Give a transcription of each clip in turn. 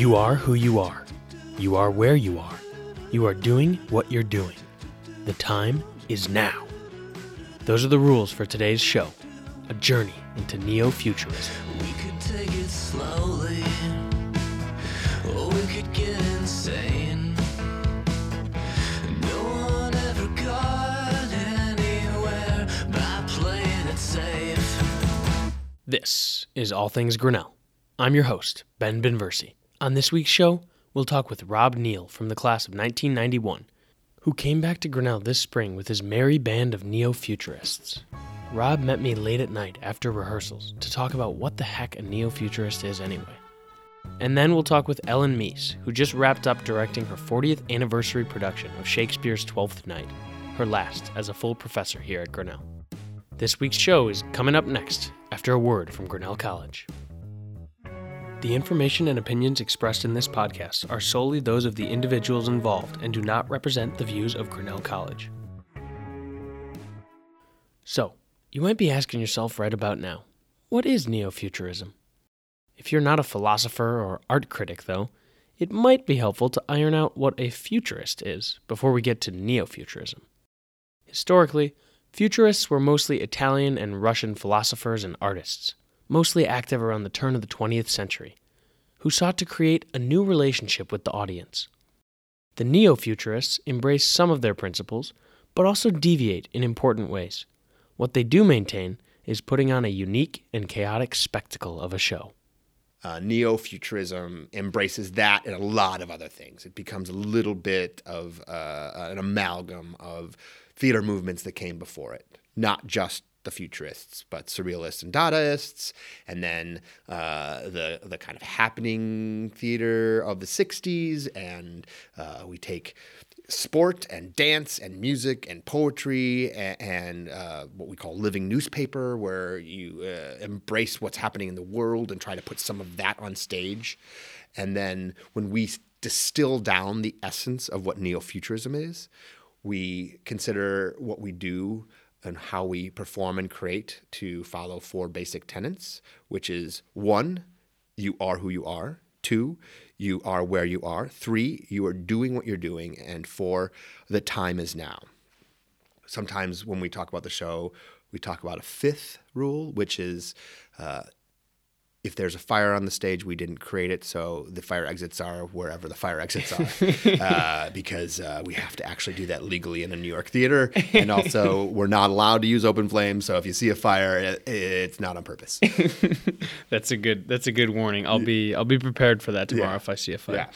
You are who you are. You are where you are. You are doing what you're doing. The time is now. Those are the rules for today's show a journey into neo futurism. We could take it slowly, or we could get insane. No one ever got anywhere by playing it safe. This is All Things Grinnell. I'm your host, Ben Benversi. On this week's show, we'll talk with Rob Neill from the class of 1991, who came back to Grinnell this spring with his merry band of neo futurists. Rob met me late at night after rehearsals to talk about what the heck a neo futurist is anyway. And then we'll talk with Ellen Mease, who just wrapped up directing her 40th anniversary production of Shakespeare's Twelfth Night, her last as a full professor here at Grinnell. This week's show is coming up next after a word from Grinnell College. The information and opinions expressed in this podcast are solely those of the individuals involved and do not represent the views of Grinnell College. So, you might be asking yourself right about now what is neo futurism? If you're not a philosopher or art critic, though, it might be helpful to iron out what a futurist is before we get to neo futurism. Historically, futurists were mostly Italian and Russian philosophers and artists, mostly active around the turn of the 20th century, who sought to create a new relationship with the audience. The neo futurists embrace some of their principles, but also deviate in important ways. What they do maintain is putting on a unique and chaotic spectacle of a show. uh, neo-futurism embraces that and a lot of other things. It becomes a little bit of uh, an amalgam of theater movements that came before it, not just the futurists, but surrealists and Dadaists, and then uh, the the kind of happening theater of the '60s, and uh, we take sport and dance and music and poetry and, and uh, what we call living newspaper, where you uh, embrace what's happening in the world and try to put some of that on stage. And then when we distill down the essence of what neo futurism is, we consider what we do and how we perform and create to follow four basic tenets, which is one, you are who you are. Two, you are where you are. Three, you are doing what you're doing. And four, the time is now. Sometimes when we talk about the show, we talk about a fifth rule, which is uh, if there's a fire on the stage, we didn't create it, so the fire exits are wherever the fire exits are, uh, because uh, we have to actually do that legally in a New York theater, and also we're not allowed to use open flames. So if you see a fire, it, it's not on purpose. That's a good. That's a good warning. I'll be. I'll be prepared for that tomorrow Yeah. if I see a fire.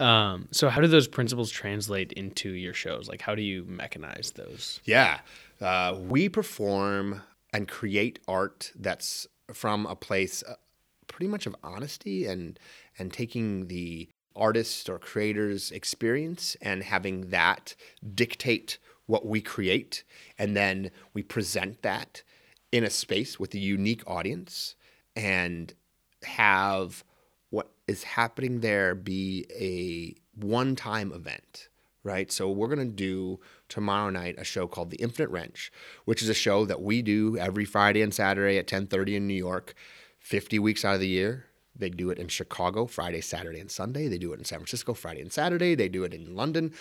Um, so, how do those principles translate into your shows? Like, how do you mechanize those? Yeah. Uh, we perform and create art that's from a place uh, pretty much of honesty and and taking the artist or creator's experience and having that dictate what we create. And then we present that in a space with a unique audience and have what is happening there be a one-time event right? So we're going to do tomorrow night a show called the infinite wrench which is a show that we do every friday and saturday at 10.30 in new york 50 weeks out of the year they do it in chicago friday saturday and sunday they do it in san francisco friday and saturday they do it in london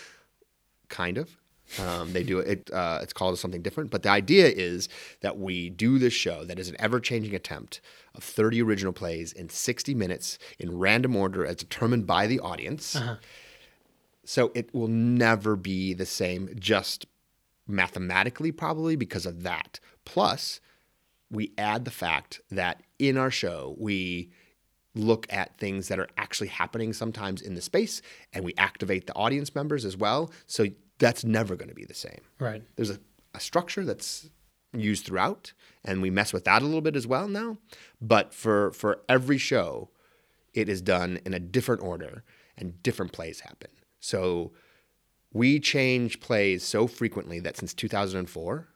kind of. Um, they do it. it uh, it's called something different, but the idea is that we do this show that is an ever-changing attempt of 30 original plays in 60 minutes in random order as determined by the audience. So it will never be the same, just mathematically, probably because of that. Plus, we add the fact that in our show we look at things that are actually happening sometimes in the space and we activate the audience members as well. So that's never going to be the same. Right. there's a, a structure that's used throughout and we mess with that a little bit as well now. But for for every show it is done in a different order and different plays happen. So we change plays so frequently that since 2004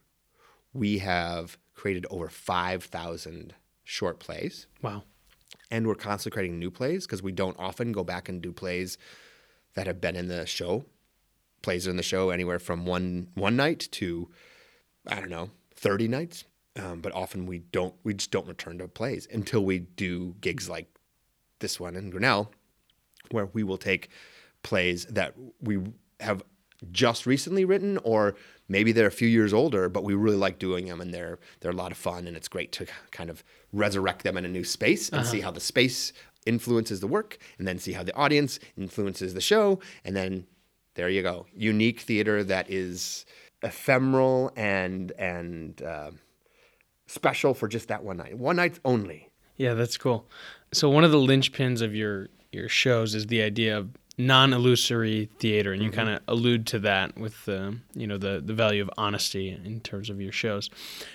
we have created over 5000 short plays Wow. and we're consecrating new plays because we don't often go back and do plays that have been in the show. Plays in the show anywhere from one one night to I don't know thirty nights, um, but often we don't we just don't return to plays until we do gigs like this one in Grinnell, where we will take plays that we have just recently written or maybe they're a few years older but we really like doing them and they're they're a lot of fun and it's great to kind of resurrect them in a new space and see how the space influences the work and then see how the audience influences the show and then there you go. Unique theater that is ephemeral and and uh, special for just that one night. One night only. Yeah, that's cool. So one of the linchpins of your your shows is the idea of non-illusory theater, and you kind of allude to that with the you know the the value of honesty in terms of your shows.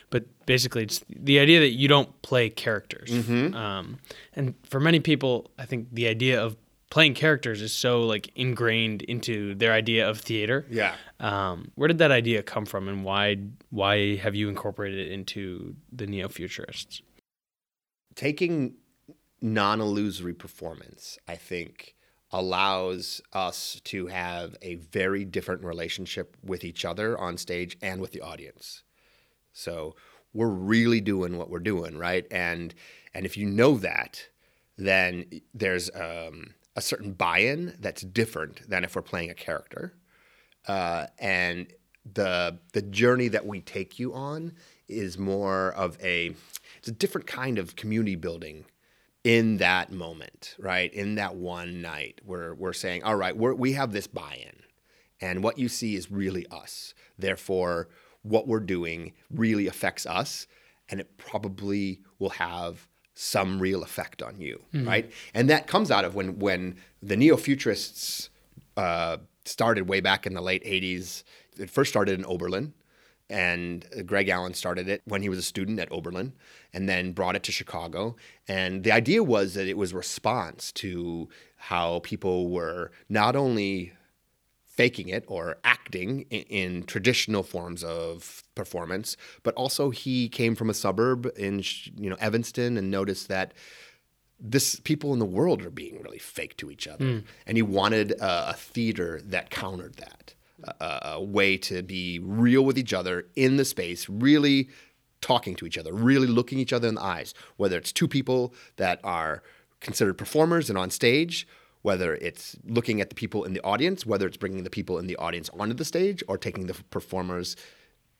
But basically, it's the idea that you don't play characters. Um, and for many people, I think the idea of playing characters is so like ingrained into their idea of theater. yeah Um, where did that idea come from, and why why have you incorporated it into the neo futurists? taking non-illusory performance i think allows us to have a very different relationship with each other on stage and with the audience. So we're really doing what we're doing right? And and if you know that then there's um, a certain buy-in that's different than if we're playing a character. Uh, and the the journey that we take you on is more of a it's a different kind of community building in that moment, right? In that one night, where we're saying, all right, we're, we have this buy-in, and what you see is really us. Therefore, what we're doing really affects us, and it probably will have some real effect on you, right? And that comes out of when when the neo-futurists uh, started way back in the late 80s. It first started in Oberlin, and uh, Greg Allen started it when he was a student at Oberlin, and then brought it to Chicago. And the idea was that it was response to how people were not only faking it or acting in, in traditional forms of performance, but also he came from a suburb in you know Evanston and noticed that this people in the world are being really fake to each other, hmm. and he wanted a, a theater that countered that, a, a way to be real with each other in the space, really talking to each other, really looking each other in the eyes. Whether it's two people that are considered performers and on stage, whether it's looking at the people in the audience, whether it's bringing the people in the audience onto the stage, or taking the performers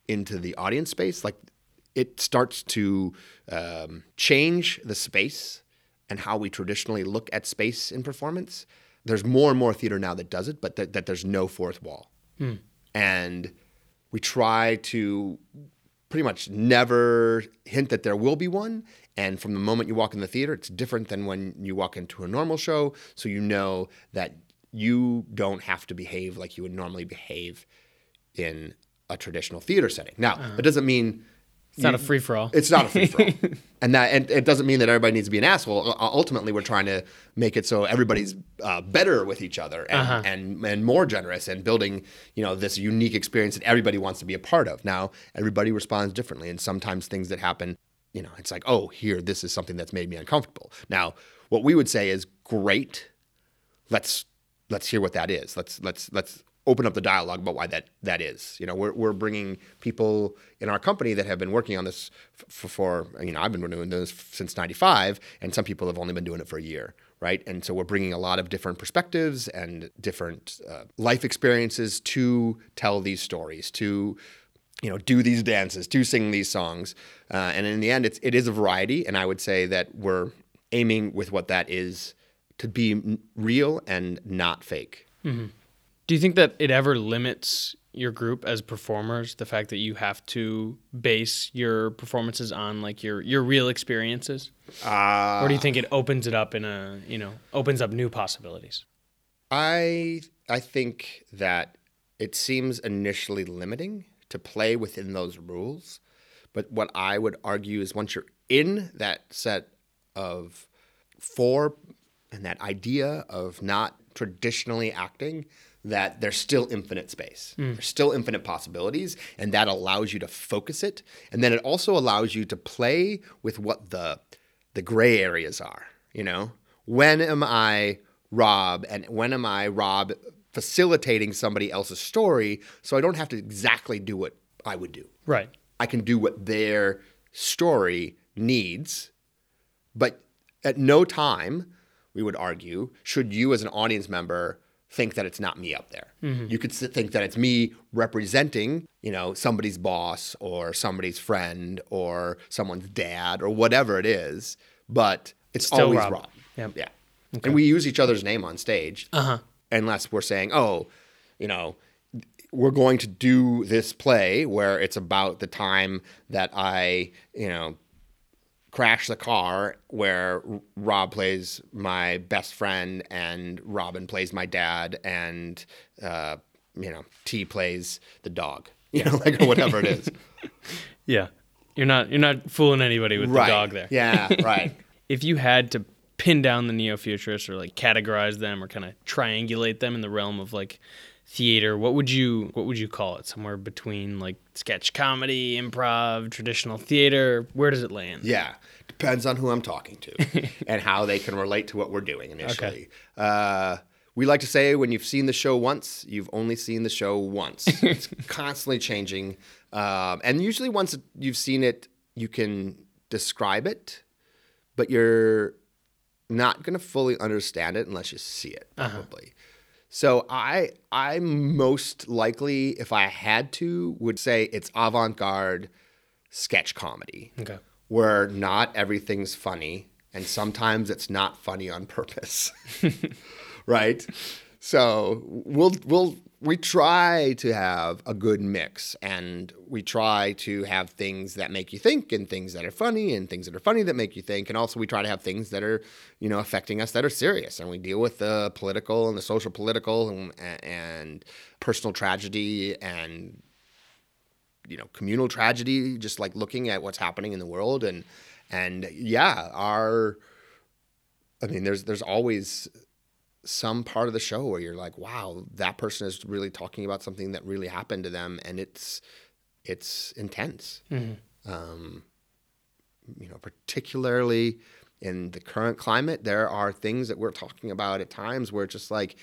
into the audience space, like it starts to um, change the space and how we traditionally look at space in performance. There's more and more theater now that does it, but that, that there's no fourth wall. Hmm. And we try to pretty much never hint that there will be one. And from the moment you walk in the theater, it's different than when you walk into a normal show. So you know that you don't have to behave like you would normally behave in a traditional theater setting. Now, uh-huh. that doesn't mean It's not a free for all. it's not a free for all, and that and it doesn't mean that everybody needs to be an asshole. Ultimately, we're trying to make it so everybody's uh, better with each other and, and and more generous and building you know this unique experience that everybody wants to be a part of. Now, everybody responds differently, and sometimes things that happen, you know, it's like, oh, here, this is something that's made me uncomfortable. Now, what we would say is great. Let's let's hear what that is. Let's let's let's open up the dialogue about why that that is. You know, we're we're bringing people in our company that have been working on this f- for, you know I've been doing this since '95, and some people have only been doing it for a year, right? And so we're bringing a lot of different perspectives and different uh, life experiences to tell these stories to you know, do these dances, to sing these songs, uh, and in the end, it's it is a variety. And I would say that we're aiming with what that is to be real and not fake. Do you think that it ever limits your group as performers? The fact that you have to base your performances on like your your real experiences, Uh, or do you think it opens it up in a you know opens up new possibilities? I I think that it seems initially limiting to play within those rules, but what I would argue is once you're in that set of four and that idea of not traditionally acting, that there's still infinite space. Hmm. There's still infinite possibilities, and that allows you to focus it. And then it also allows you to play with what the the gray areas are. You know, when am I Rob, and when am I Rob facilitating somebody else's story, so I don't have to exactly do what I would do. Right. I can do what their story needs, but at no time we would argue, should you as an audience member think that it's not me up there? You could think that it's me representing, you know, somebody's boss or somebody's friend or someone's dad or whatever it is, but it's Still always Rob. Rob. Yep. Yeah. And we use each other's name on stage. Uh-huh. Unless we're saying, oh, you know, we're going to do this play where it's about the time that I, you know, crash the car where Rob plays my best friend and Robin plays my dad and uh, you know T plays the dog. You know? like or whatever it is. Yeah. You're not you're not fooling anybody with right. the dog there. yeah right. If you had to pin down the neo-futurists or like categorize them or kind of triangulate them in the realm of like theater, what would you what would you call it? Somewhere between like sketch comedy, improv, traditional theater. Where does it land? Yeah, depends on who I'm talking to and how they can relate to what we're doing initially. Uh, we like to say when you've seen the show once, you've only seen the show once. it's constantly changing, um, and usually once you've seen it, you can describe it, but you're not going to fully understand it unless you see it, probably. So I I most likely, if I had to, would say it's avant-garde sketch comedy Okay. where not everything's funny and sometimes it's not funny on purpose. right? So we'll we'll we try to have a good mix and we try to have things that make you think and things that are funny and things that are funny that make you think and also we try to have things that are you know affecting us that are serious and we deal with the political and the social political and, and personal tragedy and you know communal tragedy just like looking at what's happening in the world and and yeah our i mean there's there's always some part of the show where you're like wow that person is really talking about something that really happened to them and it's it's intense. Um, you know particularly in the current climate there are things that we're talking about at times where it's just like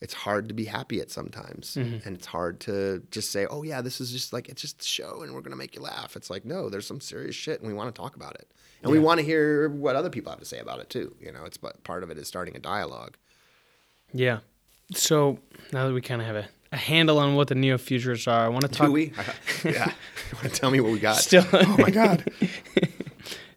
it's hard to be happy at sometimes. Mm-hmm. And it's hard to just say oh yeah this is just like it's just a show and we're going to make you laugh. It's like no there's some serious shit and we want to talk about it. And we want to hear what other people have to say about it too you know? It's but part of it is starting a dialogue. Yeah. So now that we kind of have a, a handle on what the neo-futurists are, I want to talk. do we? Yeah. You want to tell me what we got? Still. oh my god.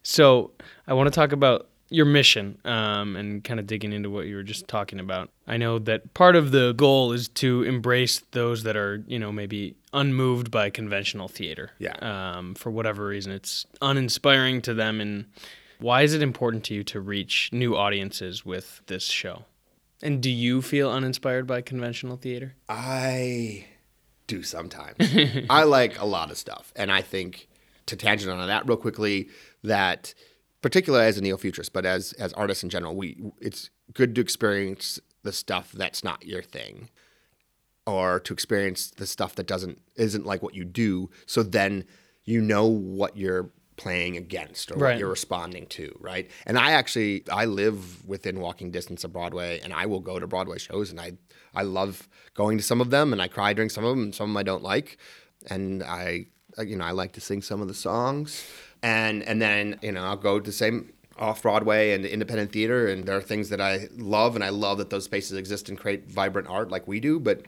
So I want to talk about your mission um, and kind of digging into what you were just talking about. I know that part of the goal is to embrace those that are, you know, maybe unmoved by conventional theater. Yeah. Um, for whatever reason, it's uninspiring to them. And why is it important to you to reach new audiences with this show? And do you feel uninspired by conventional theater? I do sometimes. I like a lot of stuff. And I think to tangent on that real quickly, that particularly as a neo-futurist, but as as artists in general, we it's good to experience the stuff that's not your thing. Or to experience the stuff that doesn't isn't like what you do. So then you know what you're playing against or Right. what you're responding to, right? And I actually I live within walking distance of Broadway and I will go to Broadway shows and I I love going to some of them and I cry during some of them and some of them I don't like. And I you know, I like to sing some of the songs. And and then, you know, I'll go to the same off Broadway and independent theater and there are things that I love and I love that those spaces exist and create vibrant art like we do, but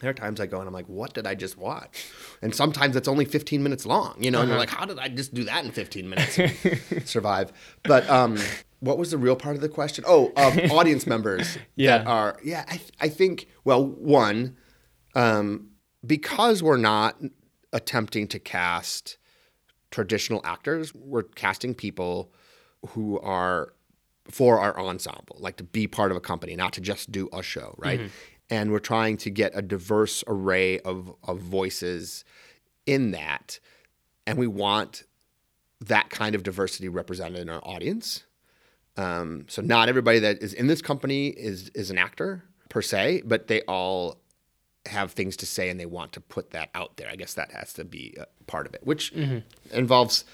there are times I go and I'm like, what did I just watch? And sometimes it's only 15 minutes long, you know, and you're like, how did I just do that in 15 minutes? and survive. But um, what was the real part of the question? Oh, um, audience members Yeah. that are, yeah, I, I think, well, one, um, because we're not attempting to cast traditional actors, we're casting people who are for our ensemble, like to be part of a company, not to just do a show, right? And we're trying to get a diverse array of, of voices in that. And we want that kind of diversity represented in our audience. Um, so not everybody that is in this company is is an actor per se, but they all have things to say and they want to put that out there. I guess that has to be a part of it, which mm-hmm. involves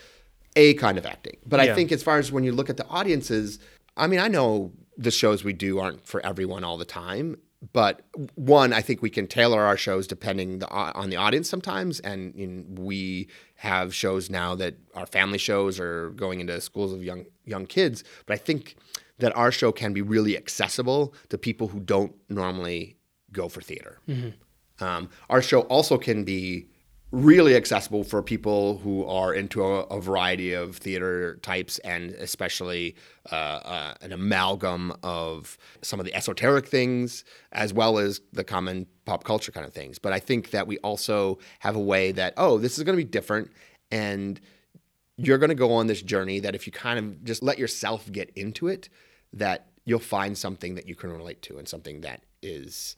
a kind of acting. But Yeah. I think as far as when you look at the audiences, I mean, I know the shows we do aren't for everyone all the time. but one, I think we can tailor our shows depending the, uh, on the audience sometimes, and in, we have shows now that are family shows or going into schools of young young kids. But I think that our show can be really accessible to people who don't normally go for theater. Mm-hmm. Um, our show also can be really accessible for people who are into a, a variety of theater types and especially uh, uh, an amalgam of some of the esoteric things as well as the common pop culture kind of things. But I think that we also have a way that, oh, this is going to be different and you're going to go on this journey that if you kind of just let yourself get into it, that you'll find something that you can relate to and something that is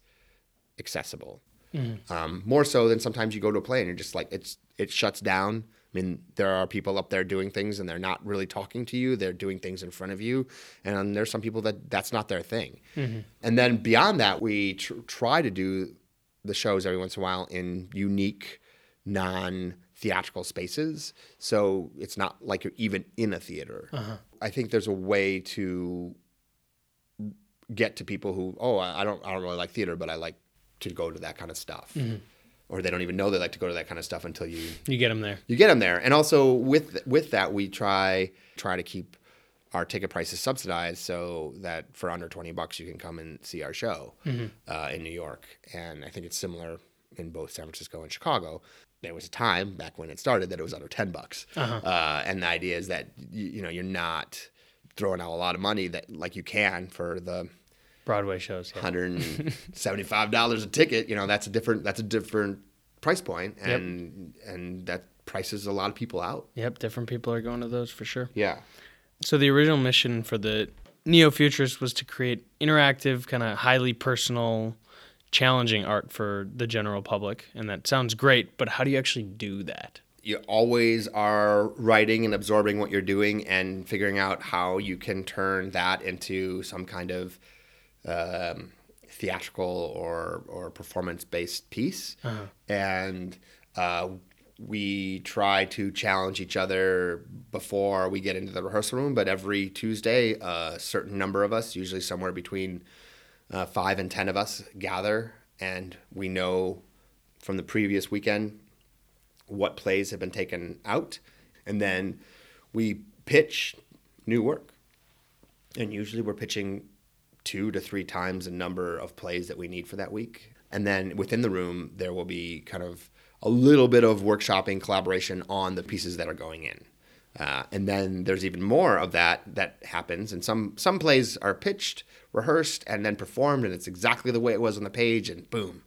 accessible. Mm-hmm. Um, more so than sometimes you go to a play and you're just like it's it shuts down. I mean, there are people up there doing things and they're not really talking to you. They're doing things in front of you, and there's some people that that's not their thing. Mm-hmm. And then beyond that, we tr- try to do the shows every once in a while in unique, non theatrical spaces. So it's not like you're even in a theater. Uh-huh. I think there's a way to get to people who, oh, I don't, I don't really like theater, but I like to go to that kind of stuff. Or they don't even know they like to go to that kind of stuff until you You get them there. you get them there. And also with with that, we try try to keep our ticket prices subsidized so that for under twenty bucks you can come and see our show uh, in New York. And I think it's similar in both San Francisco and Chicago. There was a time back when it started that it was under ten bucks, uh, and the idea is that you, you know you're not throwing out a lot of money that like you can for the Broadway shows. Yeah. hundred and seventy five dollars a ticket. You know, that's a different that's a different price point, and and that prices a lot of people out. Yep, different people are going to those for sure. Yeah, So the original mission for the Neo Futurists was to create interactive, kind of highly personal, challenging art for the general public, and that sounds great. But how do you actually do that? you always are writing and absorbing what you're doing and figuring out how you can turn that into some kind of um, theatrical or or performance based piece, and uh, we try to challenge each other before we get into the rehearsal room. But every Tuesday, a certain number of us, usually somewhere between uh, five and ten of us, gather, and we know from the previous weekend what plays have been taken out, and then we pitch new work. And usually we're pitching two to three times the number of plays that we need for that week. And then within the room, there will be kind of a little bit of workshopping, collaboration on the pieces that are going in. Uh, and then there's even more of that that happens. And some some plays are pitched, rehearsed, and then performed, and it's exactly the way it was on the page, and boom,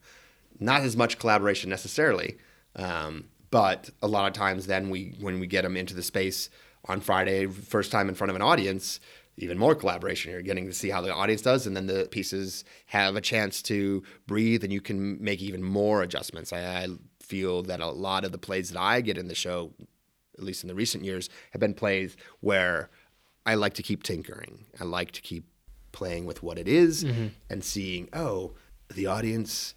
not as much collaboration necessarily, um, but a lot of times then we when we get them into the space on Friday, first time in front of an audience, even more collaboration. You're getting to see how the audience does, and then the pieces have a chance to breathe, and you can make even more adjustments. I, I feel that a lot of the plays that I get in the show, at least in the recent years, have been plays where I like to keep tinkering. I like to keep playing with what it is mm-hmm. and seeing, oh, the audience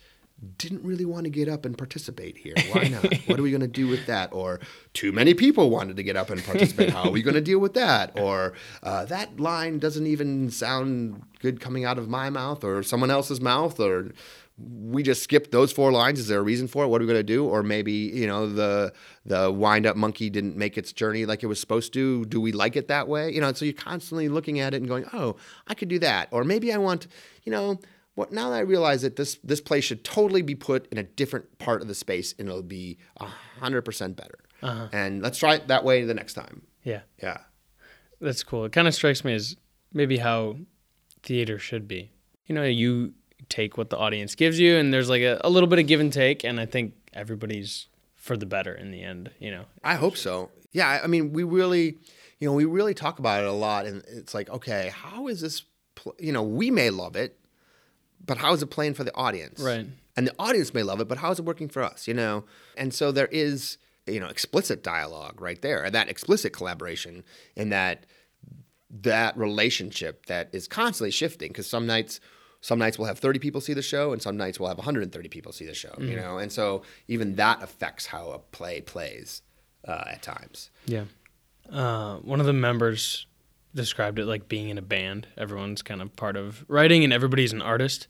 didn't really want to get up and participate here. Why not? what are we going to do with that? Or too many people wanted to get up and participate. How are we going to deal with that? Or uh, that line doesn't even sound good coming out of my mouth or someone else's mouth. Or we just skipped those four lines. Is there a reason for it? What are we going to do? Or maybe you know the the wind up monkey didn't make its journey like it was supposed to. Do we like it that way? You know, so you're constantly looking at it and going, oh, I could do that. Or maybe I want, you know what now that I realize that this this place should totally be put in a different part of the space and it'll be hundred percent better. Uh-huh. And let's try it that way the next time. Yeah, Yeah. that's cool. It kind of strikes me as maybe how theater should be. You know, you take what the audience gives you, and there's like a, a little bit of give and take, and I think everybody's for the better in the end. You know, I hope so. Yeah, I- I mean, we really, you know, we really talk about it a lot, and it's like, okay, how is this? Pl- you know, we may love it, but how is it playing for the audience? Right. And the audience may love it, but how is it working for us? You know, and so there is, you know, explicit dialogue right there, and that explicit collaboration, in that that relationship that is constantly shifting because some nights some nights we'll have 30 people see the show and some nights we'll have 130 people see the show you know and so even that affects how a play plays uh, at times Yeah. Uh, one of the members described it like being in a band. Everyone's kind of part of writing, and everybody's an artist.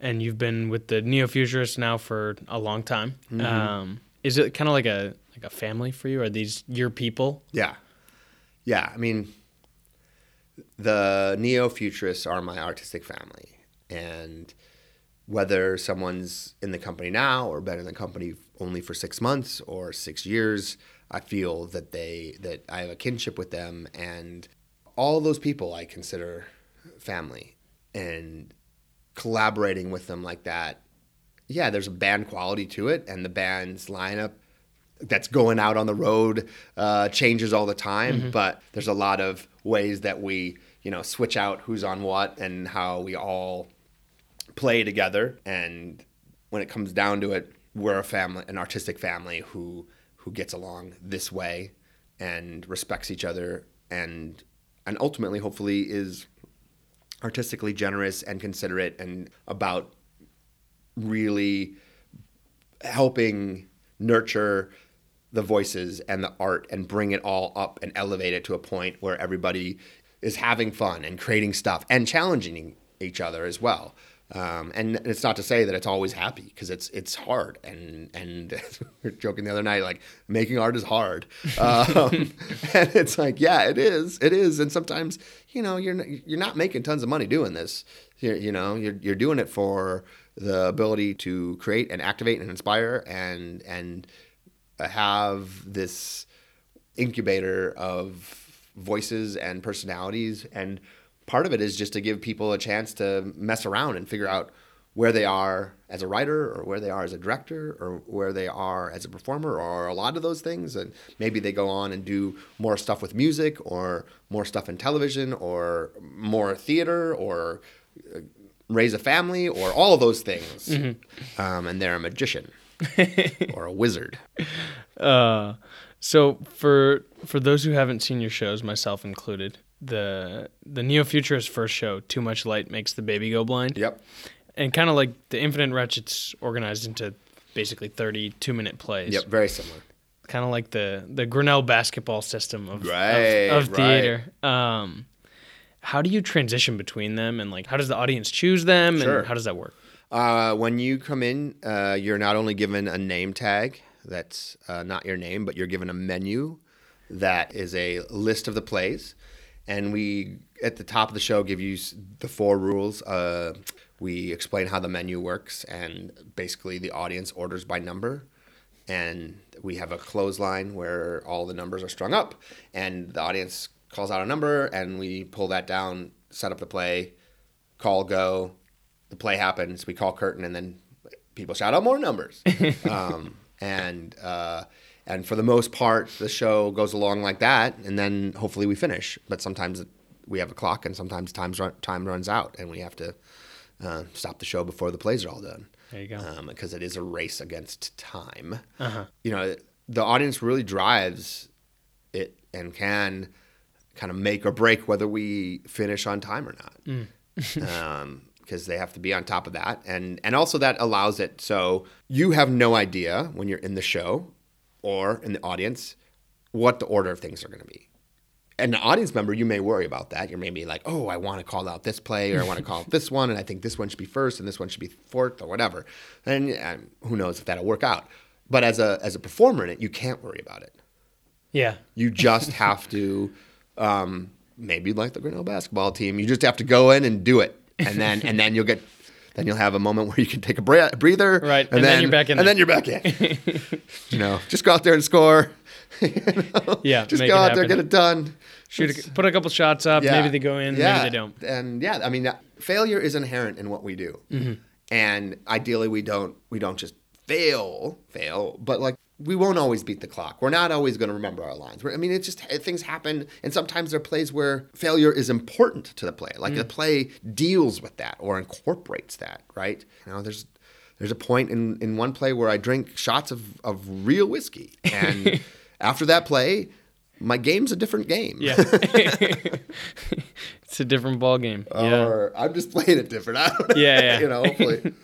and you've been with the Neo Futurists now for a long time. Um, is it kind of like a like a family for you? Are these your people? Yeah. Yeah. I mean, the neo futurists are my artistic family. And whether someone's in the company now or been in the company only for six months or six years, I feel that they that I have a kinship with them and all those people I consider family. And collaborating with them like that, yeah, there's a band quality to it and the band's lineup that's going out on the road uh, changes all the time, but there's a lot of ways that we, you know, switch out who's on what and how we all play together. And when it comes down to it, we're a family, an artistic family who who gets along this way and respects each other and and ultimately, hopefully, is artistically generous and considerate and about really helping nurture the voices and the art and bring it all up and elevate it to a point where everybody is having fun and creating stuff and challenging each other as well. Um, and it's not to say that it's always happy because it's it's hard. And and we were joking the other night like making art is hard. Um, and it's like yeah it is it is. And sometimes you know you're you're not making tons of money doing this. You're, you know you're you're doing it for the ability to create and activate and inspire and and have this incubator of voices and personalities. And part of it is just to give people a chance to mess around and figure out where they are as a writer or where they are as a director or where they are as a performer or a lot of those things. And maybe they go on and do more stuff with music or more stuff in television or more theater or uh, raise a family or all of those things. Um, and they're a magician or a wizard. Uh, so for for those who haven't seen your shows, myself included, the the Neo Futurist first show, Too Much Light Makes the Baby Go Blind, yep and kind of like the Infinite Wrench, it's organized into basically 32 minute plays. yep very similar Kind of like the the Grinnell basketball system of of- Right, of, right. theater. Um, how do you transition between them, and like how does the audience choose them, Sure. and how does that work? Uh, when you come in, uh, you're not only given a name tag that's uh, not your name, but you're given a menu that is a list of the plays. And we, at the top of the show, give you the four rules. Uh, we explain how the menu works, and basically the audience orders by number. And we have a clothesline where all the numbers are strung up, and the audience calls out a number, and we pull that down, set up the play, call go, the play happens, we call curtain, and then people shout out more numbers. um, and uh, and for the most part, the show goes along like that, and then hopefully we finish. But sometimes we have a clock, and sometimes times run, time runs out, and we have to uh, stop the show before the plays are all done. There you go. Because it is a race against time. Uh-huh. You know, the audience really drives it and can kind of make or break whether we finish on time or not. um, because they have to be on top of that, and and also that allows it so you have no idea when you're in the show or in the audience what the order of things are going to be. And an audience member, you may worry about that. You're maybe like, oh, I want to call out this play, or I want to call out this one, and I think this one should be first, and this one should be fourth, or whatever. And, and who knows if that'll work out. But as a as a performer in it, you can't worry about it. Yeah. You just have to, um, maybe like the Grinnell basketball team, you just have to go in and do it, and then and then you'll get, then you'll have a moment where you can take a bre- breather, Right, and then you're back in and there. then you're back in. you know, just go out there and score. You know? Yeah, just go out there, happen. get it done. Shoot, a, put a couple shots up. Yeah. Maybe they go in. Yeah. Maybe they don't. And yeah, I mean, failure is inherent in what we do. Mm-hmm. And ideally, we don't we don't just fail, fail, but like we won't always beat the clock. We're not always going to remember our lines. We're- I mean, it's just eh, things happen, and sometimes there are plays where failure is important to the play. Like the mm. play deals with that or incorporates that. Right? You know, there's there's a point in, in one play where I drink shots of, of real whiskey. And after that play, my game's a different game. Yeah. it's a different ball game. Yeah. Or I'm just playing it different. I don't know. Yeah, yeah. you know, hopefully.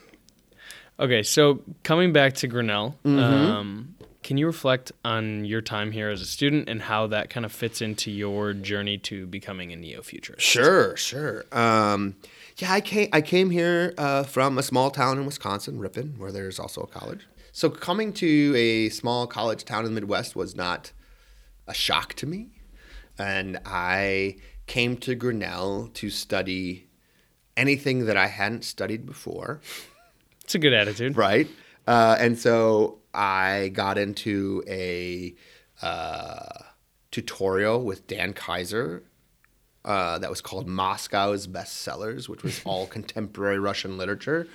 Okay, so coming back to Grinnell, Mm-hmm. um, Can you reflect on your time here as a student and how that kind of fits into your journey to becoming a neo futurist? Sure, sure. Um, yeah, I came I came here uh, from a small town in Wisconsin, Ripon, where there's also a college. So coming to a small college town in the Midwest was not a shock to me, and I came to Grinnell to study anything that I hadn't studied before. It's a good attitude. right? Uh, and so I got into a uh, tutorial with Dan Kaiser uh, that was called Moscow's Bestsellers, which was all contemporary Russian literature.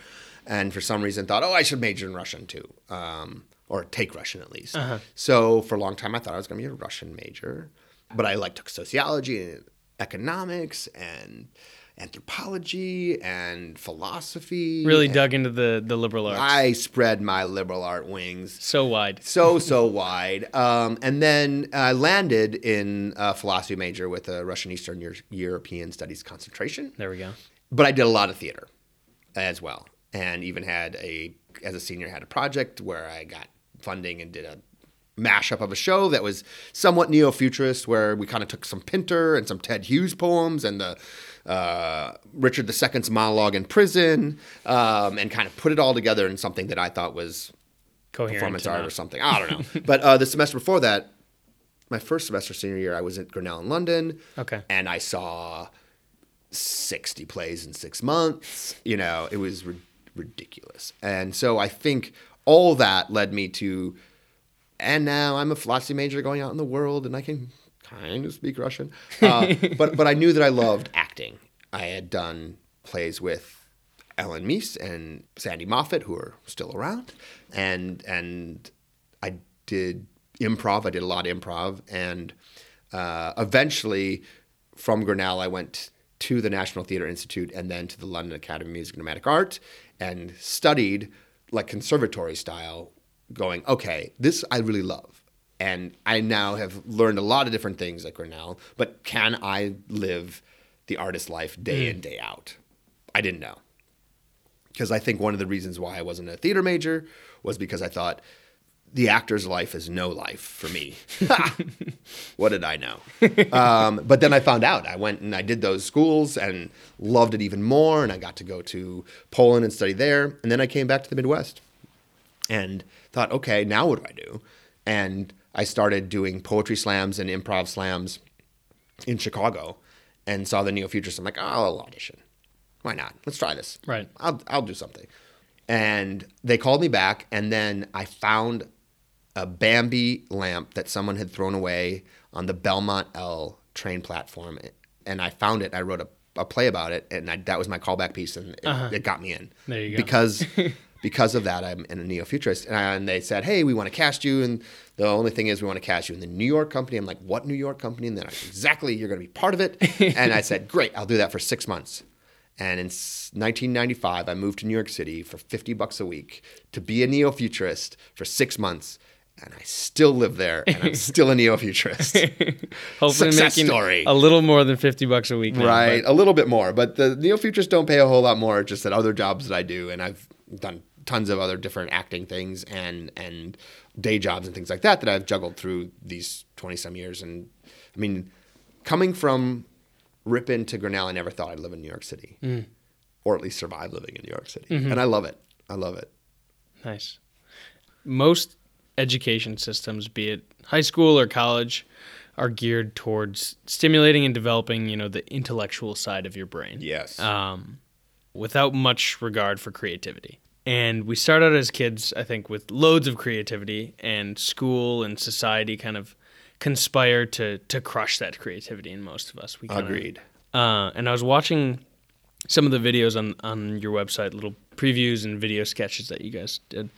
And for some reason, thought, oh, I should major in Russian too, um, or take Russian at least. So for a long time, I thought I was going to be a Russian major, but I like took sociology and economics and anthropology and philosophy. Really and- dug into the, the liberal arts. I spread my liberal art wings so wide. so so wide, um, and then I landed in a philosophy major with a Russian Eastern Euro- European Studies concentration. There we go. But I did a lot of theater as well, and even had a as a senior had a project where I got funding and did a mashup of a show that was somewhat neo-futurist, where we kind of took some Pinter and some Ted Hughes poems and the uh, Richard II's monologue in prison, um, and kind of put it all together in something that I thought was Coherent. performance art or something. I don't know. but uh, the semester before that, my first semester senior year, I was at Grinnell in London. Okay. And I saw 60 plays in six months. You know, it was ri- ridiculous. And so I think all that led me to, and now I'm a philosophy major going out in the world and I can kind of speak Russian. Uh, but, but I knew that I loved acting. I had done plays with Ellen Mease and Sandy Moffett, who are still around, and and I did improv. I did a lot of improv, and uh, eventually, from Grinnell, I went to the National Theatre Institute and then to the London Academy of Music and Dramatic Art, and studied like conservatory style. Going, okay, this I really love, and I now have learned a lot of different things at Grinnell. But can I live the artist life day in day out? I didn't know because I think one of the reasons why I wasn't a theater major was because I thought the actor's life is no life for me. what did I know? um, but then I found out. I went and I did those schools and loved it even more. And I got to go to Poland and study there. And then I came back to the Midwest and thought, okay, now what do I do? And I started doing poetry slams and improv slams in Chicago and saw the Neo Futurists. I'm like, oh, I'll audition. Why not? Let's try this. Right. I'll, I'll do something. And they called me back, and then I found a Bambi lamp that someone had thrown away on the Belmont L train platform. And I found it. I wrote a, a play about it, and I, that was my callback piece, and it, uh-huh. it got me in. There you go. Because because of that, I'm in a neo futurist. And, and they said, hey, we want to cast you. And the only thing is, we want to cast you in the New York company. I'm like, what New York company? And then I said, exactly, you're going to be part of it. and I said, great, I'll do that for six months. And in 1995, I moved to New York City for 50 bucks a week to be a neo futurist for six months. And I still live there, and I'm still a neo futurist. Hopefully Success making story. a little more than 50 bucks a week. now, right but- a little bit more but the neo futurists don't pay a whole lot more just at other jobs that i do and i've done tons of other different acting things and and day jobs and things like that that i've juggled through these 20 some years. And i mean coming from ripon to grinnell i never thought i'd live in new york city or at least survive living in new york city. And i love it. I love it. Nice. Most education systems, be it high school or college, are geared towards stimulating and developing, you know, the intellectual side of your brain. yes. Um, without much regard for creativity. And we start out as kids, I think, with loads of creativity, and school and society kind of conspire to to crush that creativity in most of us. We kinda- agreed uh, and I was watching some of the videos on, on your website, little previews and video sketches that you guys did.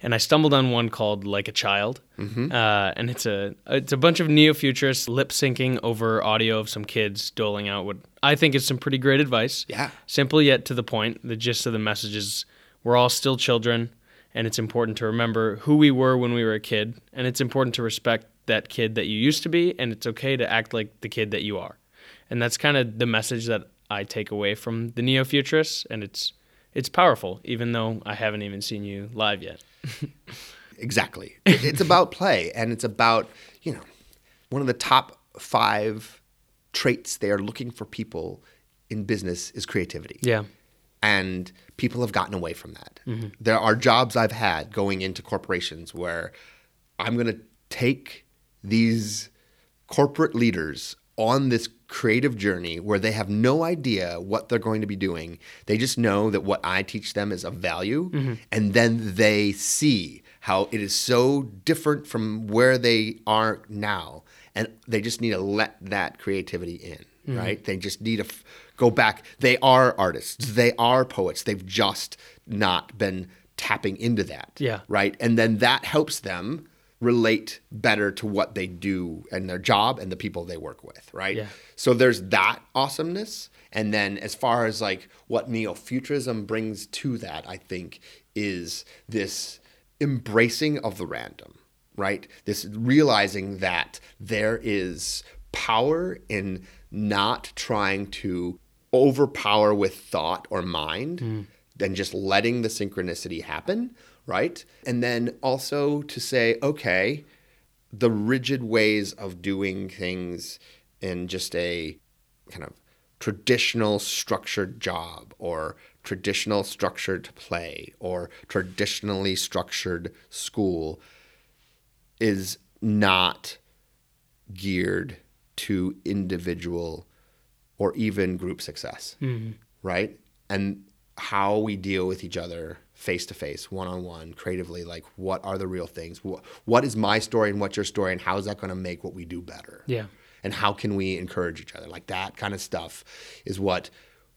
And I stumbled on one called "Like a Child," uh, and it's a it's a bunch of neo-futurists lip syncing over audio of some kids doling out what I think is some pretty great advice. Yeah. simple yet to the point. The gist of the message is we're all still children, and it's important to remember who we were when we were a kid, and it's important to respect that kid that you used to be, and it's okay to act like the kid that you are and that's kind of the message that I take away from the neo futurists, and it's it's powerful, even though I haven't even seen you live yet. Exactly. It's about play and it's about, you know, one of the top five traits they are looking for people in business is creativity. Yeah. And people have gotten away from that. Mm-hmm. There are jobs I've had going into corporations where I'm going to take these corporate leaders on this creative journey where they have no idea what they're going to be doing. They just know that what I teach them is of value. Mm-hmm. And then they see how it is so different from where they are now. And they just need to let that creativity in, mm-hmm. right? They just need to f- go back. They are artists, they are poets. They've just not been tapping into that Yeah. right? And then that helps them relate better to what they do and their job and the people they work with, right? Yeah. So there's that awesomeness. And then as far as like what neo-futurism brings to that, I think is this embracing of the random, right? This realizing that there is power in not trying to overpower with thought or mind than just letting the synchronicity happen, right? And then also to say, okay, the rigid ways of doing things in just a kind of traditional structured job or traditional structured play or traditionally structured school is not geared to individual or even group success, mm-hmm. right? And how we deal with each other face to face, one on one, creatively, like what are the real things? Wh- What is my story and what's your story, and how is that going to make what we do better? Yeah. And how can we encourage each other? Like that kind of stuff is what.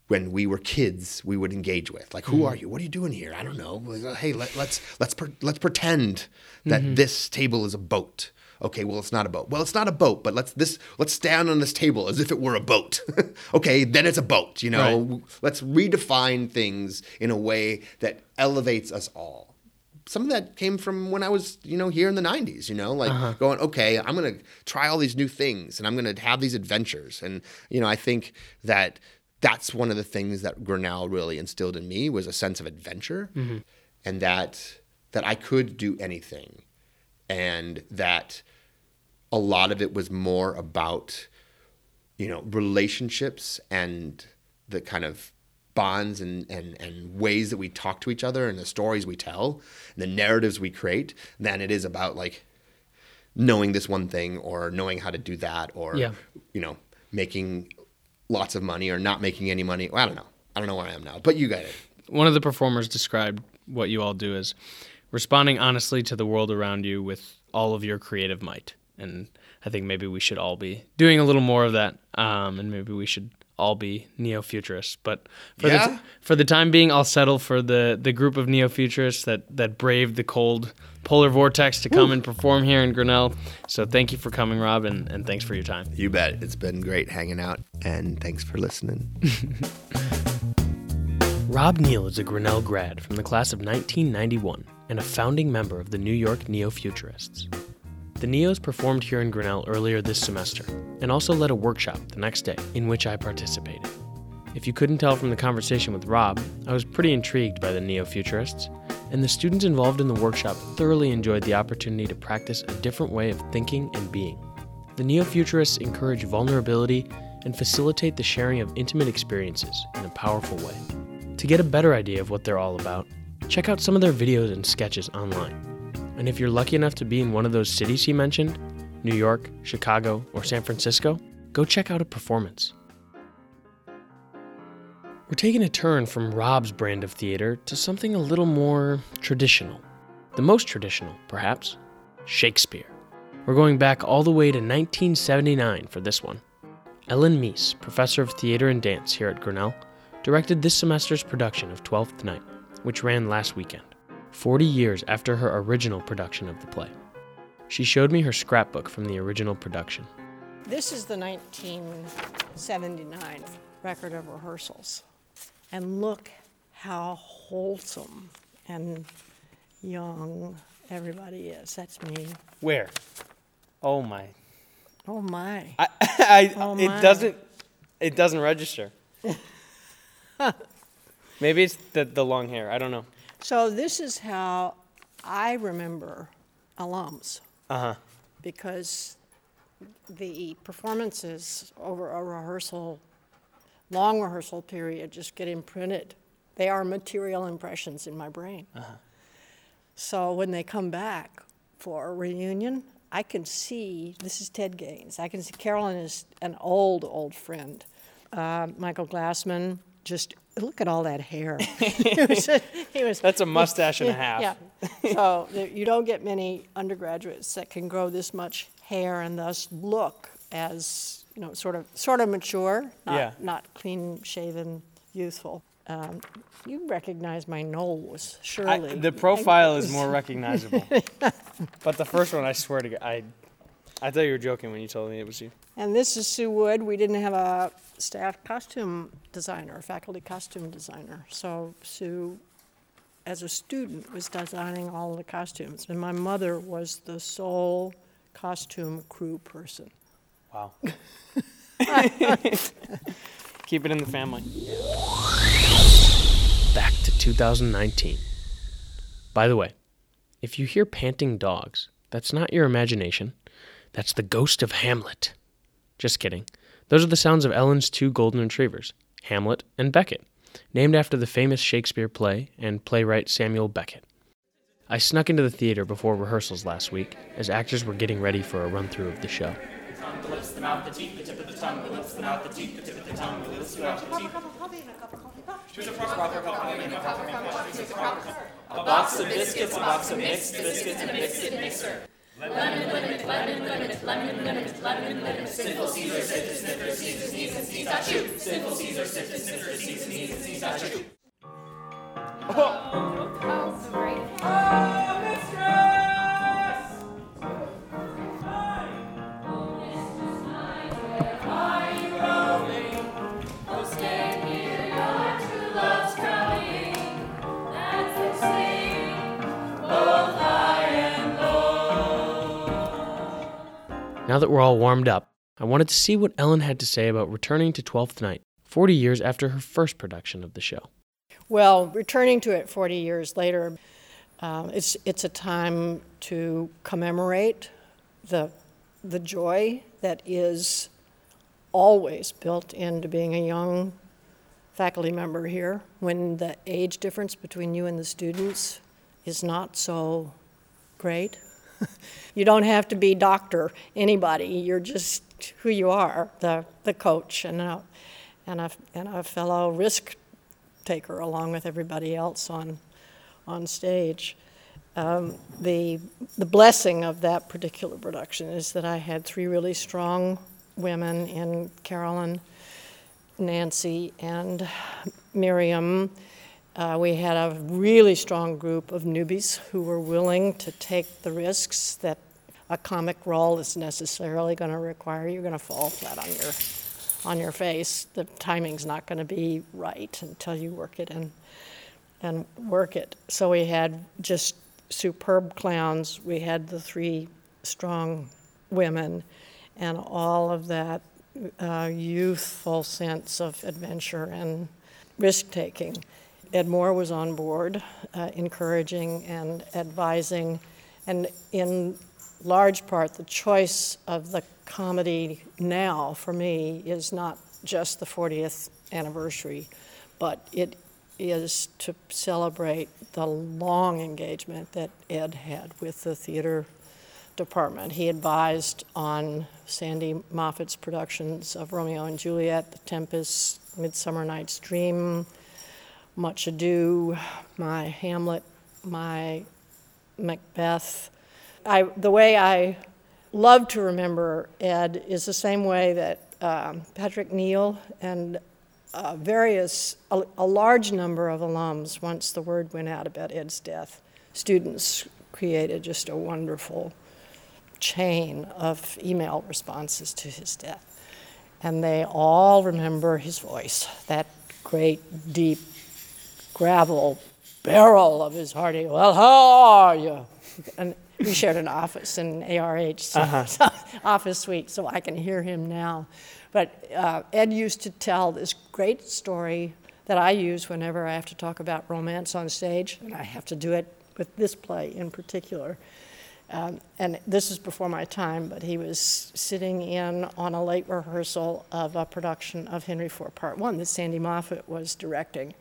When we were kids, we would engage with like, "Who mm-hmm. are you? What are you doing here? I don't know. Hey, let, let's let's per, let's pretend that mm-hmm. this table is a boat. Okay, well, it's not a boat. Well, it's not a boat, but let's this let's stand on this table as if it were a boat. okay, then it's a boat. You know, let's redefine things in a way that elevates us all. Some of that came from when I was, you know, here in the '90s. You know, like uh-huh. going, okay, I'm gonna try all these new things, and I'm gonna have these adventures. And you know, I think that that's one of the things that Grinnell really instilled in me was a sense of adventure, mm-hmm. and that that I could do anything and that a lot of it was more about you know relationships and the kind of bonds and, and, and ways that we talk to each other and the stories we tell and the narratives we create than it is about like knowing this one thing or knowing how to do that or Yeah. you know making lots of money or not making any money. I don't know. I don't know where i am now but you got it. One of the performers described what you all do as responding honestly to the world around you with all of your creative might. And I think maybe we should all be doing a little more of that. Um, and maybe we should all be neo-futurists. But for, the, for the time being, I'll settle for the, the group of neo-futurists that, that braved the cold polar vortex to come and perform here in Grinnell. So thank you for coming, Rob, and, and thanks for your time. you bet it's been great hanging out and thanks for listening Rob Neill is a Grinnell grad from the class of 1991 and a founding member of the New York Neo Futurists. The Neos performed here in Grinnell earlier this semester and also led a workshop the next day in which I participated. If you couldn't tell from the conversation with Rob, I was pretty intrigued by the Neo Futurists, and the students involved in the workshop thoroughly enjoyed the opportunity to practice a different way of thinking and being. The Neo Futurists encourage vulnerability and facilitate the sharing of intimate experiences in a powerful way. To get a better idea of what they're all about, check out some of their videos and sketches online. And if you're lucky enough to be in one of those cities he mentioned, New York, Chicago, or San Francisco, go check out a performance. We're taking a turn from Rob's brand of theater to something a little more traditional. The most traditional, perhaps Shakespeare. We're going back all the way to 1979 for this one. Ellen Mease, professor of theater and dance here at Grinnell, directed this semester's production of Twelfth Night, which ran last weekend, 40 years after her original production of the play. She showed me her scrapbook from the original production. This is the 1979 record of rehearsals. And look how wholesome and young everybody is. That's me. Where? Oh my. Oh my. I, I Oh it doesn't it doesn't register. Maybe it's the the long hair. I don't know. So this is how I remember alums Uh huh. because the performances over a rehearsal, long rehearsal period, just get imprinted. They are material impressions in my brain. Uh-huh. So when they come back for a reunion, I can see this is Ted Gaines. I can see Carolyn is an old, old friend. Uh, Michael Glassman, just look at all that hair. he was, was- That's a mustache and a half. yeah. So you don't get many undergraduates that can grow this much hair and thus look as you know, sort of sort of mature, not, Yeah. not clean shaven, youthful. Um, you recognize my nose, I, surely. the profile is more recognizable, but the first one, I swear to God, I, I thought you were joking when you told me it was you. And this is Sue Wood. We didn't have a staff costume designer, faculty costume designer. So Sue, as a student, was designing all the costumes. And my mother was the sole costume crew person. Wow. Keep it in the family. Back to 2019. By the way, if you hear panting dogs, that's not your imagination. That's the ghost of Hamlet. Just kidding. Those are the sounds of Ellen's two golden retrievers, Hamlet and Beckett, named after the famous Shakespeare play and playwright Samuel Beckett. I snuck into the theater before rehearsals last week as actors were getting ready for a run through of the show. A box of biscuits, a box of mixed biscuits, and a biscuit mixer. Lemon, lemon, lemon, lemon, lemon, lemon, lemon, lemon. Sinful Caesar, sift and sniffer, seize his knees and sneeze not you. Sinful Caesar, sift sniffer, seize his knees and sneeze not you. Oh, oh, oh, oh, oh, oh, oh, oh, oh, Now that we're all warmed up, I wanted to see what Ellen had to say about returning to Twelfth Night, 40 years after her first production of the show. Well, returning to it 40 years later, um, it's, it's a time to commemorate the, the joy that is always built into being a young faculty member here when the age difference between you and the students is not so great. you don't have to be doctor, anybody. You're just who you are, the, the coach and a, and, a, and a fellow risk taker along with everybody else on, on stage. Um, the, the blessing of that particular production is that I had three really strong women in Carolyn, Nancy, and Miriam. Uh, we had a really strong group of newbies who were willing to take the risks that a comic role is necessarily going to require. You're going to fall flat on your on your face. The timing's not going to be right until you work it and and work it. So we had just superb clowns. We had the three strong women, and all of that uh, youthful sense of adventure and risk taking. Ed Moore was on board, uh, encouraging and advising, and in large part, the choice of the comedy now for me is not just the 40th anniversary, but it is to celebrate the long engagement that Ed had with the theater department. He advised on Sandy Moffett's productions of Romeo and Juliet, The Tempest, Midsummer Night's Dream, Much Ado, my Hamlet, my Macbeth. I, the way I love to remember Ed is the same way that um, Patrick Neal and uh, various, a, a large number of alums, once the word went out about Ed's death, students created just a wonderful chain of email responses to his death. And they all remember his voice, that great, deep, gravel barrel of his hearty, well, how are you? And we shared an office in ARH, so, so- office suite, so I can hear him now. But uh, Ed used to tell this great story that I use whenever I have to talk about romance on stage, and I have to do it with this play in particular. Um, and this is before my time, but he was sitting in on a late rehearsal of a production of Henry IV Part One that Sandy Moffett was directing.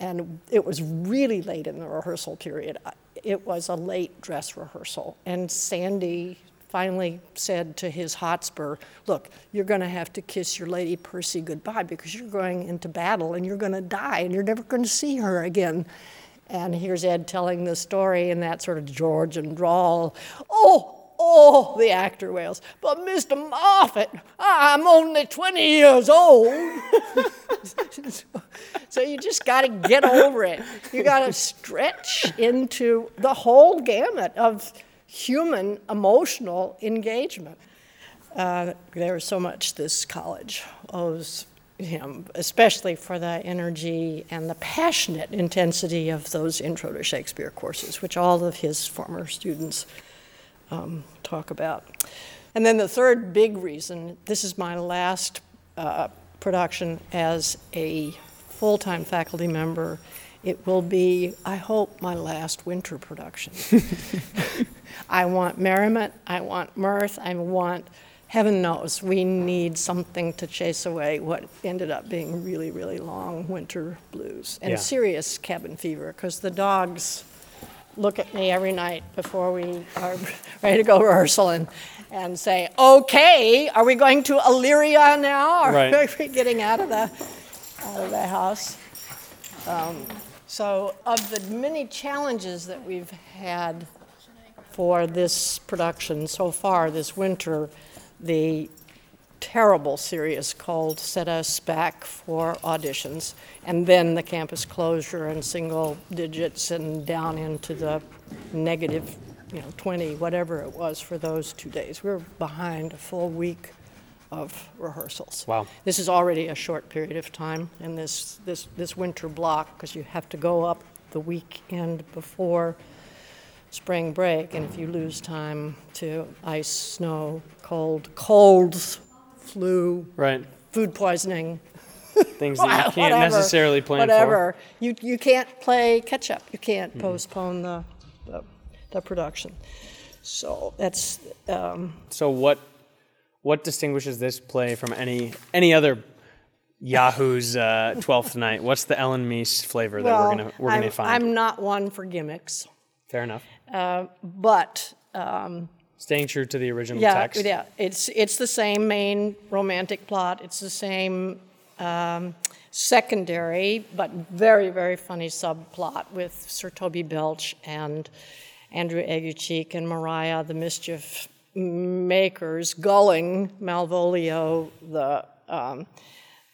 And it was really late in the rehearsal period. It was a late dress rehearsal. And Sandy finally said to his Hotspur, Look, you're going to have to kiss your Lady Percy goodbye because you're going into battle and you're going to die and you're never going to see her again. And here's Ed telling the story in that sort of Georgian drawl. Oh, oh, the actor wails, but Mr. Moffett, I'm only 20 years old. so you just got to get over it. You got to stretch into the whole gamut of human emotional engagement. Uh, so much this college owes him, especially for the energy and the passionate intensity of those Intro to Shakespeare courses, which all of his former students um, talk about. And then the third big reason this is my last uh, production as a full time faculty member. It will be, I hope, my last winter production. I want merriment, I want mirth, I want, heaven knows, we need something to chase away what ended up being really, really long winter blues and Yeah. serious cabin fever because the dogs look at me every night before we are ready to go rehearsal and, and say, okay, are we going to Illyria now? Or Right. are we getting out of the, out of the house? Um, so of the many challenges that we've had for this production so far this winter, the terrible serious cold set us back for auditions, and then the campus closure and single digits and down into the negative, you know, 20, whatever it was for those two days. We were behind a full week of rehearsals. Wow. This is already a short period of time in this, this, this winter block because you have to go up the weekend before spring break, and if you lose time to ice, snow, cold, colds, flu, Right. food poisoning, Things that you can't whatever, necessarily plan whatever. You, you can't play catch up. You can't Mm-hmm. postpone the, the, the production. So that's, um. So what what distinguishes this play from any any other Yahoo's uh, Twelfth Night? What's the Ellen Mease flavor that we're gonna we're I'm, gonna find? I'm not one for gimmicks, Fair enough. but Staying true to the original Yeah, text. yeah. It's it's the same main romantic plot. It's the same um, secondary, but very very funny subplot with Sir Toby Belch and Andrew Aguecheek and Mariah, the mischief makers, gulling Malvolio, the um,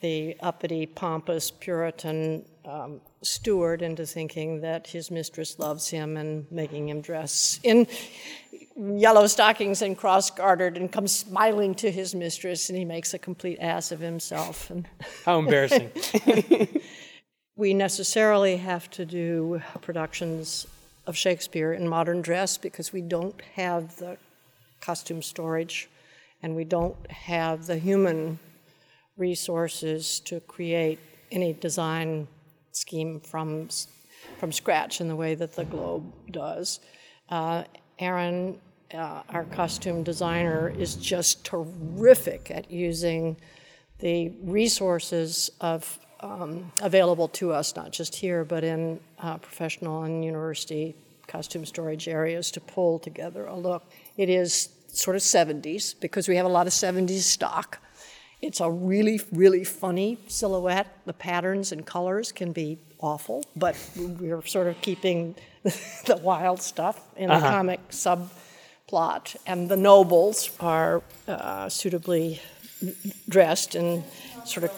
the uppity, pompous Puritan um, steward, into thinking that his mistress loves him and making him dress in yellow stockings and cross gartered and comes smiling to his mistress, and he makes a complete ass of himself. And How embarrassing. we necessarily have to do productions of Shakespeare in modern dress because we don't have the costume storage and we don't have the human resources to create any design scheme from, from scratch in the way that the Globe does. Uh, Aaron, uh, our costume designer, is just terrific at using the resources of um, available to us, not just here, but in uh, professional and university costume storage areas to pull together a look. It is sort of 70s because we have a lot of 70s stock. It's a really, really funny silhouette. The patterns and colors can be awful, but we're sort of keeping the wild stuff in the comic subplot. And the nobles are uh, suitably dressed in sort of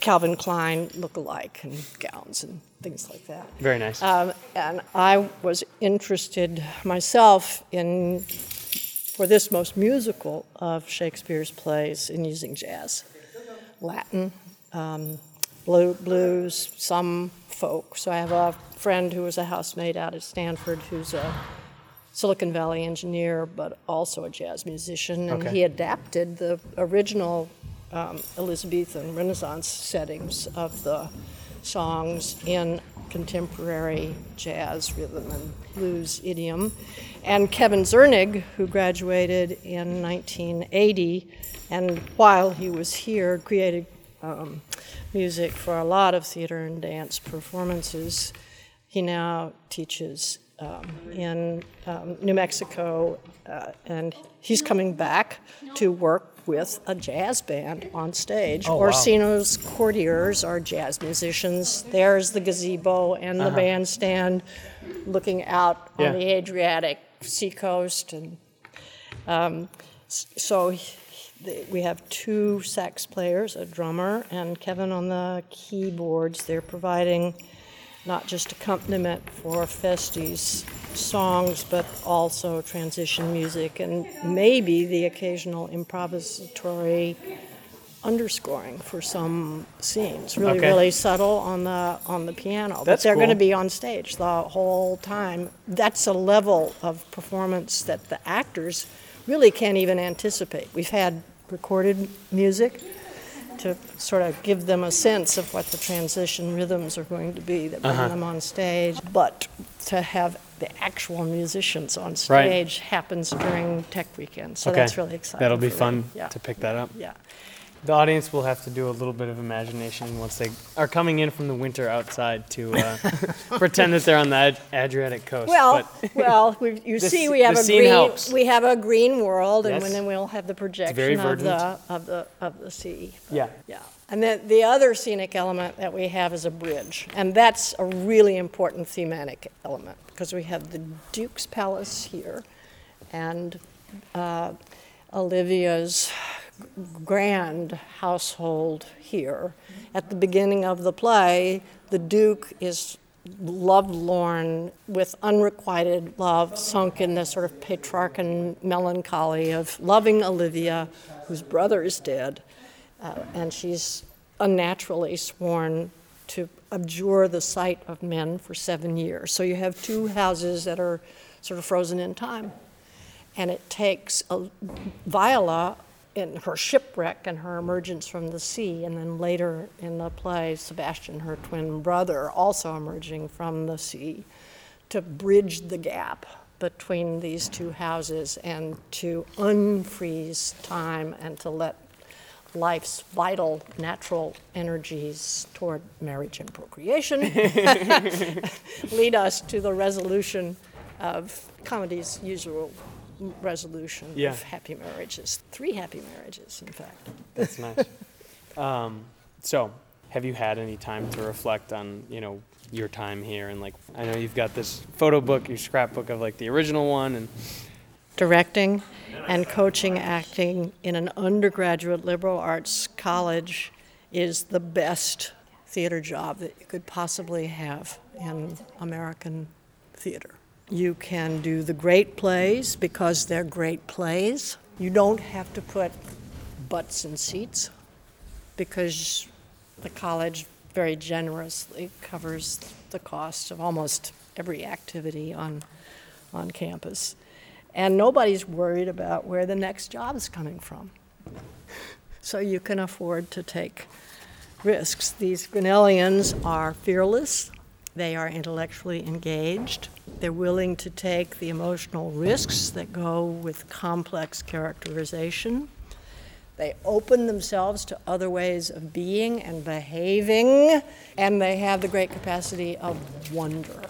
Calvin Klein look-alike and gowns and things like that. Very nice. Um, and I was interested myself in, for this most musical of Shakespeare's plays, in using jazz, Latin, um, blue, blues, some folk. So I have a friend who was a housemaid out at Stanford who's a Silicon Valley engineer, but also a jazz musician, and Okay. he adapted the original um, Elizabethan Renaissance settings of the songs in contemporary jazz, rhythm, and blues idiom. And Kevin Zernig, who graduated in 1980, and while he was here, created um, music for a lot of theater and dance performances. He now teaches um, in um, New Mexico, uh, and he's coming back to work with a jazz band on stage. Oh, wow. Orsino's courtiers are jazz musicians. There's the gazebo and the bandstand looking out Uh-huh. Yeah. on the Adriatic seacoast. And um, so he- the- we have two sax players, a drummer, and Kevin on the keyboards. They're providing not just accompaniment for Feste's songs, but also transition music and maybe the occasional improvisatory underscoring for some scenes. Really, Okay. really subtle on the on the piano. but they're going to be on stage the whole time. That's a level of performance that the actors really can't even anticipate. We've had recorded music to sort of give them a sense of what the transition rhythms are going to be that bring Uh-huh. them on stage. But to have the actual musicians on Right. stage happens during Tech Weekend, so okay. that's really exciting. That'll be fun. Yeah. to pick that up. Yeah. The audience will have to do a little bit of imagination once they are coming in from the winter outside to uh, pretend that they're on the Ad- Adriatic coast. Well, well, we, you The see, we have a green, helps. we have a green world, and then we'll have the projection of the of the of the sea. yeah, Yeah, and then the other scenic element that we have is a bridge, and that's a really important thematic element because we have the Duke's Palace here, and uh, Olivia's grand household here. At the beginning of the play, the Duke is lovelorn with unrequited love, sunk in the sort of Petrarchan melancholy of loving Olivia, whose brother is dead, uh, and she's unnaturally sworn to abjure the sight of men for seven years. So you have two houses that are sort of frozen in time. And it takes a, Viola in her shipwreck and her emergence from the sea, and then later in the play, Sebastian, her twin brother, also emerging from the sea, to bridge the gap between these two houses and to unfreeze time and to let life's vital natural energies toward marriage and procreation lead us to the resolution of comedy's usual resolution Yeah. of happy marriages. Three happy marriages, in fact. that's nice. um, so, have you had any time to reflect on, you know, your time here? And like, I know you've got this photo book, your scrapbook of like the original one, and Directing and coaching acting in an undergraduate liberal arts college is the best theater job that you could possibly have in American theater. You can do the great plays because they're great plays. You don't have to put butts in seats because the college very generously covers the cost of almost every activity on, on campus. And nobody's worried about where the next job is coming from. So you can afford to take risks. These Grinnellians are fearless, they are intellectually engaged, they're willing to take the emotional risks that go with complex characterization. They open themselves to other ways of being and behaving, and they have the great capacity of wonder.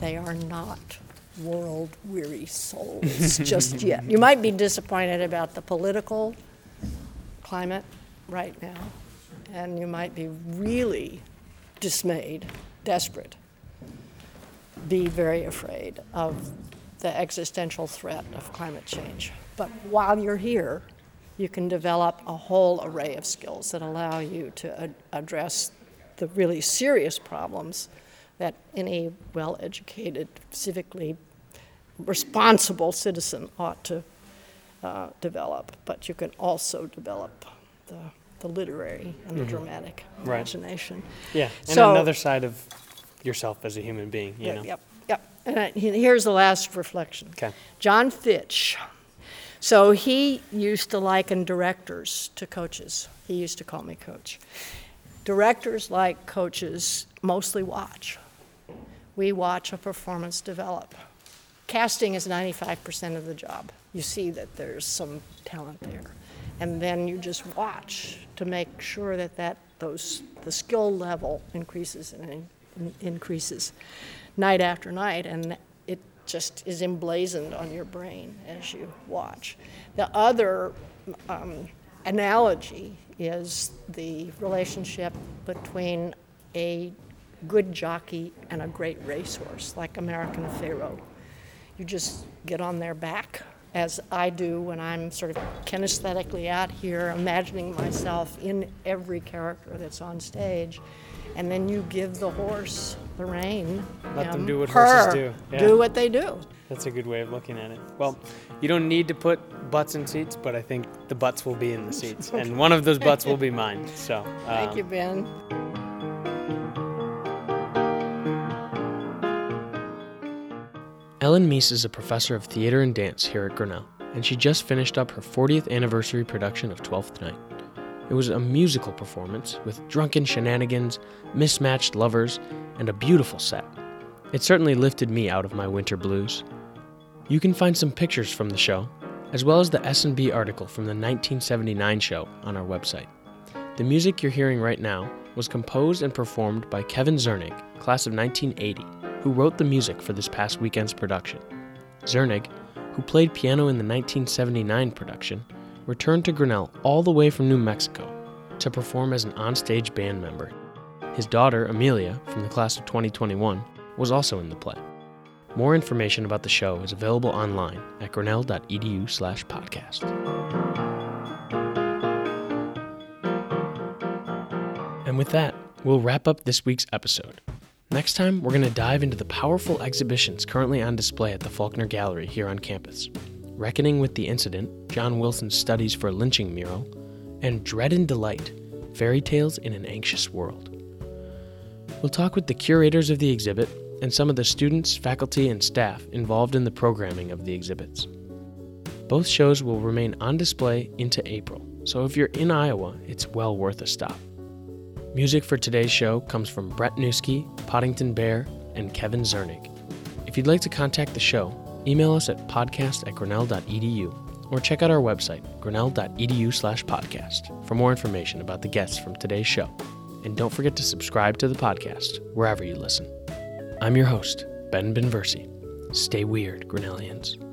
They are not world weary souls just yet. You might be disappointed about the political climate right now, and you might be really dismayed, desperate, be very afraid of the existential threat of climate change. But while you're here, you can develop a whole array of skills that allow you to ad- address the really serious problems that any well educated, civically responsible citizen ought to uh, develop. But you can also develop the, the literary and the dramatic Right. imagination. yeah, and So- another side of yourself as a human being, you know. Yep, yep. And I- he- here's the last reflection. Okay. John Fitch. So he used to liken directors to coaches. He used to call me coach. Directors, like coaches, mostly watch. we watch a performance develop. Casting is 95% of the job. You see that there's some talent there. And then you just watch to make sure that, that those, the skill level increases and increases night after night. And it just is emblazoned on your brain as you watch. The other um, analogy is the relationship between a good jockey and a great racehorse, like American Pharoah. You just get on their back, as I do when I'm sort of kinesthetically out here, imagining myself in every character that's on stage, and then you give the horse the rein. Let them do what her, horses do. Yeah. Do what they do. That's a good way of looking at it. Well, you don't need to put butts in seats, but I think the butts will be in the seats, and one of those butts will be mine. So, Thank um, you, Ben. Ellen Mease is a professor of theater and dance here at Grinnell, and she just finished up her 40th anniversary production of Twelfth Night. It was a musical performance with drunken shenanigans, mismatched lovers, and a beautiful set. It certainly lifted me out of my winter blues. You can find some pictures from the show, as well as the S&B article from the 1979 show on our website. The music you're hearing right now was composed and performed by Kevin Zernig, class of 1980, who wrote the music for this past weekend's production. Zernig, who played piano in the 1979 production, returned to Grinnell all the way from New Mexico to perform as an onstage band member. His daughter, Amelia, from the class of 2021, was also in the play. More information about the show is available online at grinnell.edu slash podcast. And with that, we'll wrap up this week's episode. Next time, we're going to dive into the powerful exhibitions currently on display at the Faulconer Gallery here on campus Reckoning with the Incident, John Wilson's Studies for a Lynching Mural, and Dread and Delight Fairy Tales in an Anxious World. We'll talk with the curators of the exhibit and some of the students, faculty, and staff involved in the programming of the exhibits. Both shows will remain on display into April, so if you're in Iowa, it's well worth a stop. Music for today's show comes from Brett Newski, Podington Bear, and Kevin Zernig. If you'd like to contact the show, email us at podcast at grinnell.edu or check out our website, grinnell.edu slash podcast, for more information about the guests from today's show. And don't forget to subscribe to the podcast wherever you listen. I'm your host, Ben Benversi. Stay weird, Grinnellians.